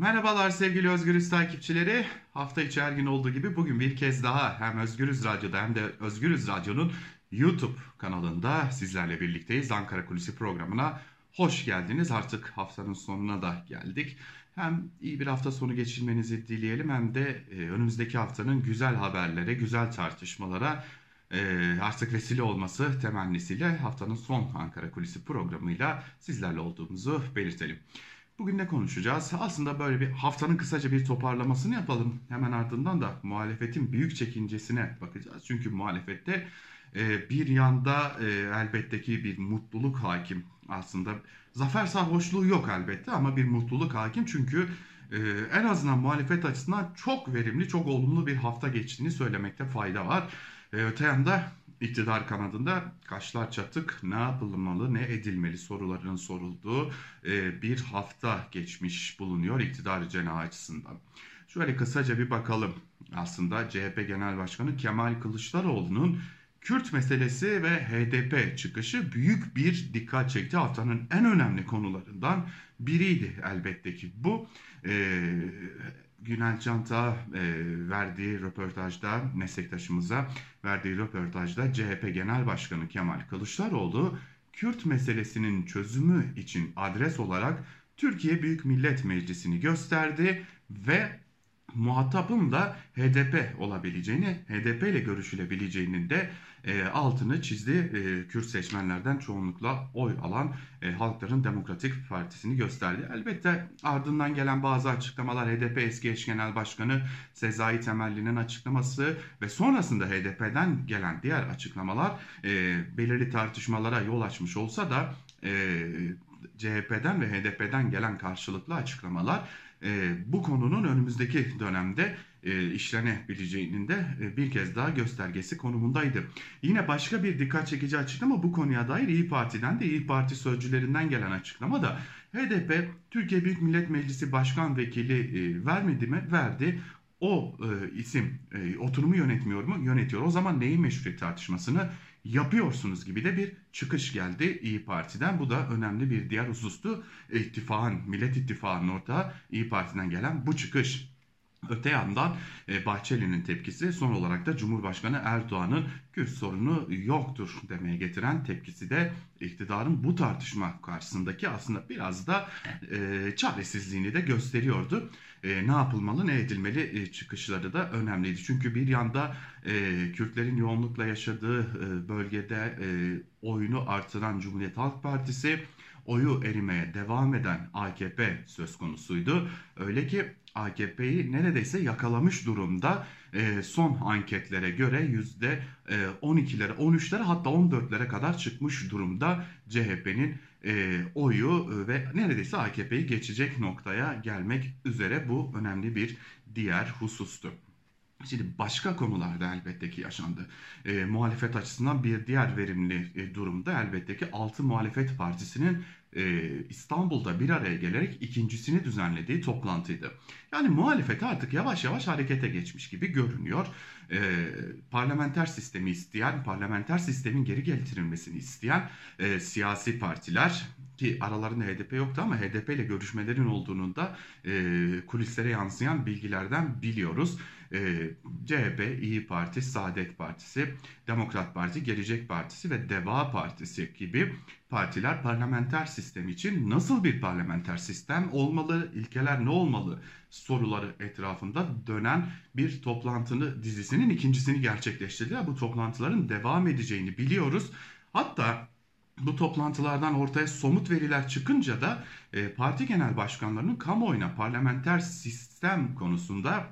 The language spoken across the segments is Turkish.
Merhabalar sevgili Özgürüz takipçileri. Hafta içi her gün olduğu gibi bugün bir kez daha hem Özgürüz Radyo'da hem de Özgürüz Radyo'nun YouTube kanalında sizlerle birlikteyiz. Ankara Kulisi programına hoş geldiniz. Artık haftanın sonuna da geldik. Hem iyi bir hafta sonu geçirmenizi dileyelim hem de e, önümüzdeki haftanın güzel haberlere, güzel tartışmalara e, artık vesile olması temennisiyle haftanın son Ankara Kulisi programıyla sizlerle olduğumuzu belirtelim. Bugün ne konuşacağız? Aslında böyle bir haftanın kısaca bir toparlamasını yapalım. Hemen ardından da muhalefetin büyük çekincesine bakacağız. Çünkü muhalefette e, bir yanda e, elbette ki bir mutluluk hakim. Aslında zafer sarhoşluğu yok elbette ama bir mutluluk hakim. Çünkü e, en azından muhalefet açısından çok verimli, çok olumlu bir hafta geçtiğini söylemekte fayda var. Öte yanda iktidar kanadında kaşlar çatık ne yapılmalı ne edilmeli sorularının sorulduğu e, bir hafta geçmiş bulunuyor iktidar cenahı açısından. Şöyle kısaca bir bakalım. Aslında CHP Genel Başkanı Kemal Kılıçdaroğlu'nun Kürt meselesi ve HDP çıkışı büyük bir dikkat çekti. Haftanın en önemli konularından biriydi elbette ki bu. Ee, Günel Çanta e, verdiği röportajda, meslektaşımıza verdiği röportajda CHP Genel Başkanı Kemal Kılıçdaroğlu Kürt meselesinin çözümü için adres olarak Türkiye Büyük Millet Meclisi'ni gösterdi ve muhatapın da HDP olabileceğini, HDP ile görüşülebileceğinin de e, altını çizdi. E, Kürt seçmenlerden çoğunlukla oy alan e, Halkların Demokratik Partisi'ni gösterdi. Elbette ardından gelen bazı açıklamalar HDP eski eş genel başkanı Sezai Temelli'nin açıklaması ve sonrasında HDP'den gelen diğer açıklamalar e, belirli tartışmalara yol açmış olsa da e, CHP'den ve HDP'den gelen karşılıklı açıklamalar e, bu konunun önümüzdeki dönemde e, işlenebileceğinin de e, bir kez daha göstergesi konumundaydı. Yine başka bir dikkat çekici açıklama bu konuya dair İyi Parti'den de İyi Parti sözcülerinden gelen açıklama da HDP Türkiye Büyük Millet Meclisi Başkan Vekili e, vermedi mi? Verdi. O e, isim e, oturumu yönetmiyor mu? Yönetiyor. O zaman neyin meşruiyet tartışmasını yapıyorsunuz gibi de bir çıkış geldi İyi Parti'den. Bu da önemli bir diğer husustu. İttifakın, Millet İttifakı'nın ortağı İyi Parti'den gelen bu çıkış. Öte yandan e, Bahçeli'nin tepkisi son olarak da Cumhurbaşkanı Erdoğan'ın Kürt sorunu yoktur demeye getiren tepkisi de iktidarın bu tartışma karşısındaki aslında biraz da e, çaresizliğini de gösteriyordu. E, ne yapılmalı ne edilmeli çıkışları da önemliydi. Çünkü bir yanda Kürtlerin yoğunlukla yaşadığı bölgede oyunu artıran Cumhuriyet Halk Partisi oyu erimeye devam eden AKP söz konusuydu. Öyle ki AKP'yi neredeyse yakalamış durumda. E, son anketlere göre yüzde 12'lere, 13'lere hatta 14'lere kadar çıkmış durumda CHP'nin e, oyu ve neredeyse AKP'yi geçecek noktaya gelmek üzere bu önemli bir diğer husustu. Şimdi başka konularda elbette ki yaşandı. E, muhalefet açısından bir diğer verimli e, durumda elbette ki 6 muhalefet partisinin e, İstanbul'da bir araya gelerek ikincisini düzenlediği toplantıydı. Yani muhalefet artık yavaş yavaş harekete geçmiş gibi görünüyor. E, parlamenter sistemi isteyen, parlamenter sistemin geri getirilmesini isteyen e, siyasi partiler ki aralarında HDP yoktu ama HDP ile görüşmelerin olduğunu da e, kulislere yansıyan bilgilerden biliyoruz. E, CHP, İyi Parti, Saadet Partisi, Demokrat Parti, Gelecek Partisi ve Deva Partisi gibi partiler parlamenter sistem için nasıl bir parlamenter sistem olmalı, ilkeler ne olmalı soruları etrafında dönen bir toplantını dizisinin ikincisini gerçekleştirdiler. Bu toplantıların devam edeceğini biliyoruz. Hatta bu toplantılardan ortaya somut veriler çıkınca da e, parti genel başkanlarının kamuoyuna parlamenter sistem konusunda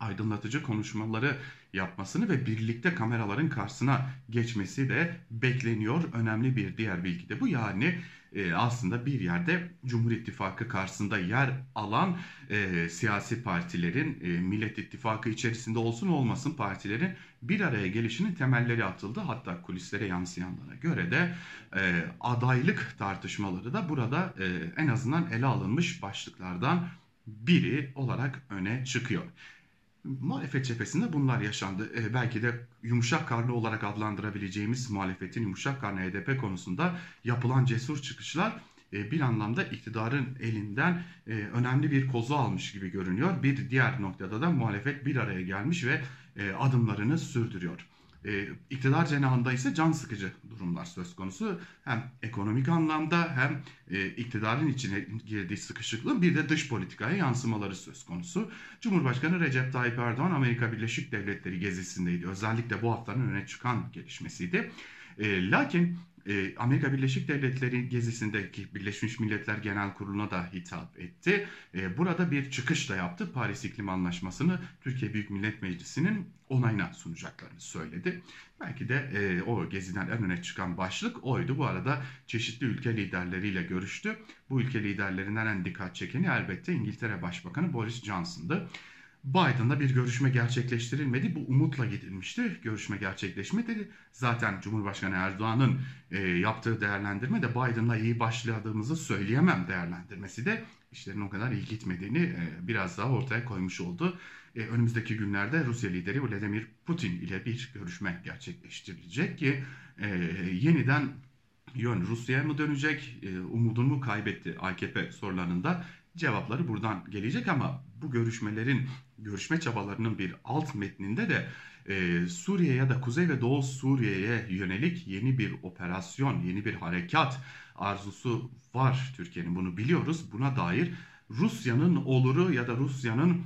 aydınlatıcı konuşmaları yapmasını ve birlikte kameraların karşısına geçmesi de bekleniyor. Önemli bir diğer bilgi de bu. Yani e, aslında bir yerde Cumhur İttifakı karşısında yer alan e, siyasi partilerin e, Millet İttifakı içerisinde olsun olmasın partilerin bir araya gelişinin temelleri atıldı. Hatta kulislere yansıyanlara göre de e, adaylık tartışmaları da burada e, en azından ele alınmış başlıklardan biri olarak öne çıkıyor. Muhalefet cephesinde bunlar yaşandı. E, belki de yumuşak karnı olarak adlandırabileceğimiz muhalefetin yumuşak karnı HDP konusunda yapılan cesur çıkışlar e, bir anlamda iktidarın elinden e, önemli bir kozu almış gibi görünüyor. Bir diğer noktada da muhalefet bir araya gelmiş ve e, adımlarını sürdürüyor. E, iktidar cenahında ise can sıkıcı durumlar söz konusu. Hem ekonomik anlamda hem e, iktidarın içine girdiği sıkışıklığın bir de dış politikaya yansımaları söz konusu. Cumhurbaşkanı Recep Tayyip Erdoğan Amerika Birleşik Devletleri gezisindeydi. Özellikle bu haftanın öne çıkan gelişmesiydi. E, lakin e, Amerika Birleşik Devletleri gezisindeki Birleşmiş Milletler Genel Kurulu'na da hitap etti. E, burada bir çıkış da yaptı. Paris İklim Anlaşması'nı Türkiye Büyük Millet Meclisi'nin onayına sunacaklarını söyledi. Belki de e, o geziden en öne çıkan başlık oydu. Bu arada çeşitli ülke liderleriyle görüştü. Bu ülke liderlerinden en dikkat çekeni elbette İngiltere Başbakanı Boris Johnson'dı. Biden'la bir görüşme gerçekleştirilmedi. Bu umutla gidilmişti. Görüşme gerçekleşmedi. Zaten Cumhurbaşkanı Erdoğan'ın e, yaptığı değerlendirme de Biden'la iyi başladığımızı söyleyemem değerlendirmesi de işlerin o kadar iyi gitmediğini e, biraz daha ortaya koymuş oldu. E, önümüzdeki günlerde Rusya lideri Vladimir Putin ile bir görüşme gerçekleştirilecek ki e, yeniden yön Rusya'ya mı dönecek, e, umudunu mu kaybetti AKP sorularında cevapları buradan gelecek ama bu görüşmelerin, görüşme çabalarının bir alt metninde de e, Suriye ya da Kuzey ve Doğu Suriye'ye yönelik yeni bir operasyon, yeni bir harekat arzusu var Türkiye'nin bunu biliyoruz. Buna dair Rusya'nın oluru ya da Rusya'nın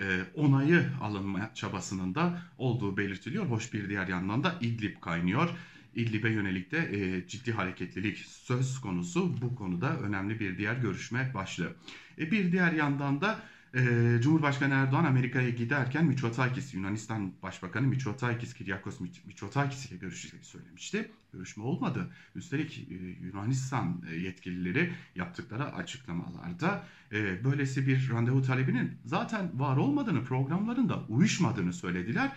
e, onayı alınma çabasının da olduğu belirtiliyor. Hoş bir diğer yandan da İdlib kaynıyor. İdlib'e yönelik de e, ciddi hareketlilik söz konusu. Bu konuda önemli bir diğer görüşme başlığı. E, bir diğer yandan da e, Cumhurbaşkanı Erdoğan Amerika'ya giderken Miçotakis, Yunanistan Başbakanı Miçotakis, Kiryakos Miçotakis ile görüşeceğini söylemişti. Görüşme olmadı. Üstelik e, Yunanistan e, yetkilileri yaptıkları açıklamalarda e, böylesi bir randevu talebinin zaten var olmadığını, programlarında uyuşmadığını söylediler.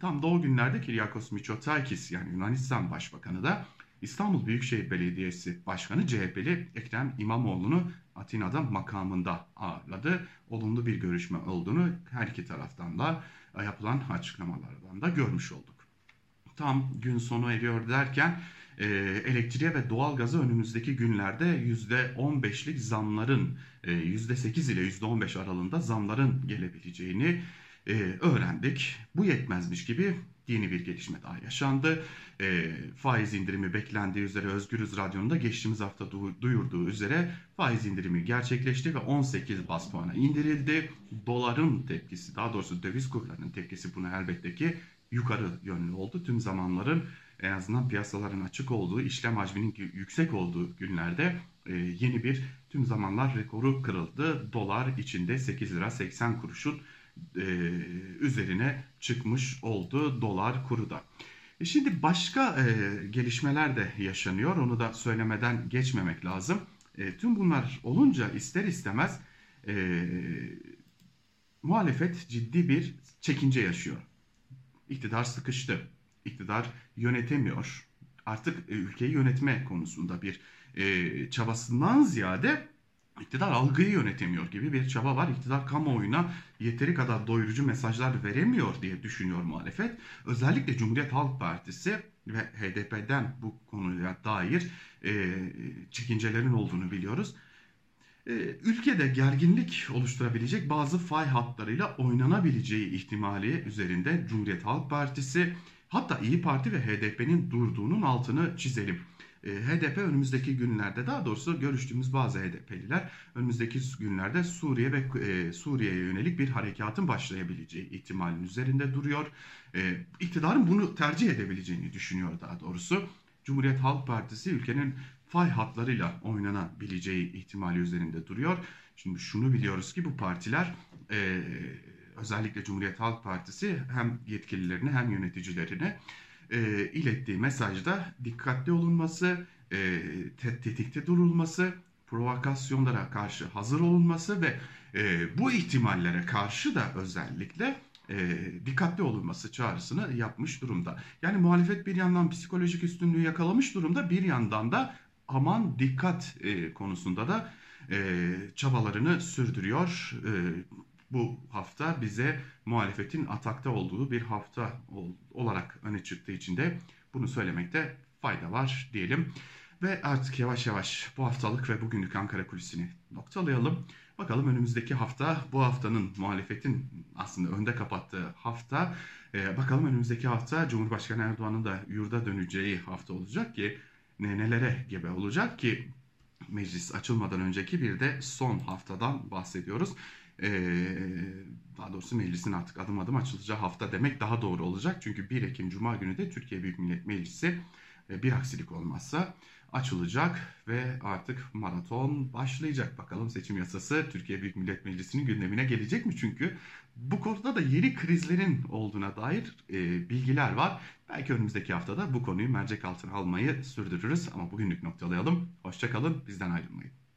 Tam da o günlerde Kiryakos Miçotakis yani Yunanistan Başbakanı da İstanbul Büyükşehir Belediyesi Başkanı CHP'li Ekrem İmamoğlu'nu Atina'da makamında ağırladı. Olumlu bir görüşme olduğunu her iki taraftan da yapılan açıklamalardan da görmüş olduk. Tam gün sonu eriyor derken e, elektriğe ve doğalgaza önümüzdeki günlerde %15'lik zamların e, %8 ile %15 aralığında zamların gelebileceğini e, öğrendik. Bu yetmezmiş gibi yeni bir gelişme daha yaşandı. E, faiz indirimi beklendiği üzere Özgürüz Radyo'nun da geçtiğimiz hafta du- duyurduğu üzere faiz indirimi gerçekleşti ve 18 bas puana indirildi. Doların tepkisi daha doğrusu döviz kurlarının tepkisi buna elbette ki yukarı yönlü oldu. Tüm zamanların en azından piyasaların açık olduğu, işlem hacminin yüksek olduğu günlerde e, yeni bir tüm zamanlar rekoru kırıldı. Dolar içinde 8 lira 80 kuruşun e, üzerine çıkmış oldu dolar kuru da. E şimdi başka e, gelişmeler de yaşanıyor. Onu da söylemeden geçmemek lazım. E, tüm bunlar olunca ister istemez e, muhalefet ciddi bir çekince yaşıyor. İktidar sıkıştı. İktidar yönetemiyor. Artık e, ülkeyi yönetme konusunda bir e, çabasından ziyade İktidar algıyı yönetemiyor gibi bir çaba var. İktidar kamuoyuna yeteri kadar doyurucu mesajlar veremiyor diye düşünüyor muhalefet. Özellikle Cumhuriyet Halk Partisi ve HDP'den bu konuya dair e, çekincelerin olduğunu biliyoruz. E, ülkede gerginlik oluşturabilecek bazı fay hatlarıyla oynanabileceği ihtimali üzerinde Cumhuriyet Halk Partisi hatta İyi Parti ve HDP'nin durduğunun altını çizelim. E, HDP önümüzdeki günlerde daha doğrusu görüştüğümüz bazı HDP'liler önümüzdeki günlerde Suriye ve e, Suriye'ye yönelik bir harekatın başlayabileceği ihtimalin üzerinde duruyor. E, bunu tercih edebileceğini düşünüyor daha doğrusu. Cumhuriyet Halk Partisi ülkenin fay hatlarıyla oynanabileceği ihtimali üzerinde duruyor. Şimdi şunu biliyoruz ki bu partiler e, özellikle Cumhuriyet Halk Partisi hem yetkililerine hem yöneticilerine e, ilettiği mesajda dikkatli olunması, e, tetikte durulması, provokasyonlara karşı hazır olunması ve e, bu ihtimallere karşı da özellikle e, dikkatli olunması çağrısını yapmış durumda. Yani muhalefet bir yandan psikolojik üstünlüğü yakalamış durumda, bir yandan da aman dikkat e, konusunda da e, çabalarını sürdürüyor. E, bu hafta bize muhalefetin atakta olduğu bir hafta olarak öne çıktığı için de bunu söylemekte fayda var diyelim. Ve artık yavaş yavaş bu haftalık ve bugünlük Ankara kulisini noktalayalım. Bakalım önümüzdeki hafta bu haftanın muhalefetin aslında önde kapattığı hafta. Ee, bakalım önümüzdeki hafta Cumhurbaşkanı Erdoğan'ın da yurda döneceği hafta olacak ki ne nelere gebe olacak ki meclis açılmadan önceki bir de son haftadan bahsediyoruz. Ee, daha doğrusu meclisin artık adım adım açılacağı hafta demek daha doğru olacak. Çünkü 1 Ekim Cuma günü de Türkiye Büyük Millet Meclisi e, bir aksilik olmazsa açılacak ve artık maraton başlayacak. Bakalım seçim yasası Türkiye Büyük Millet Meclisi'nin gündemine gelecek mi? Çünkü bu konuda da yeni krizlerin olduğuna dair e, bilgiler var. Belki önümüzdeki haftada bu konuyu mercek altına almayı sürdürürüz ama bugünlük noktalayalım. Hoşçakalın, bizden ayrılmayın.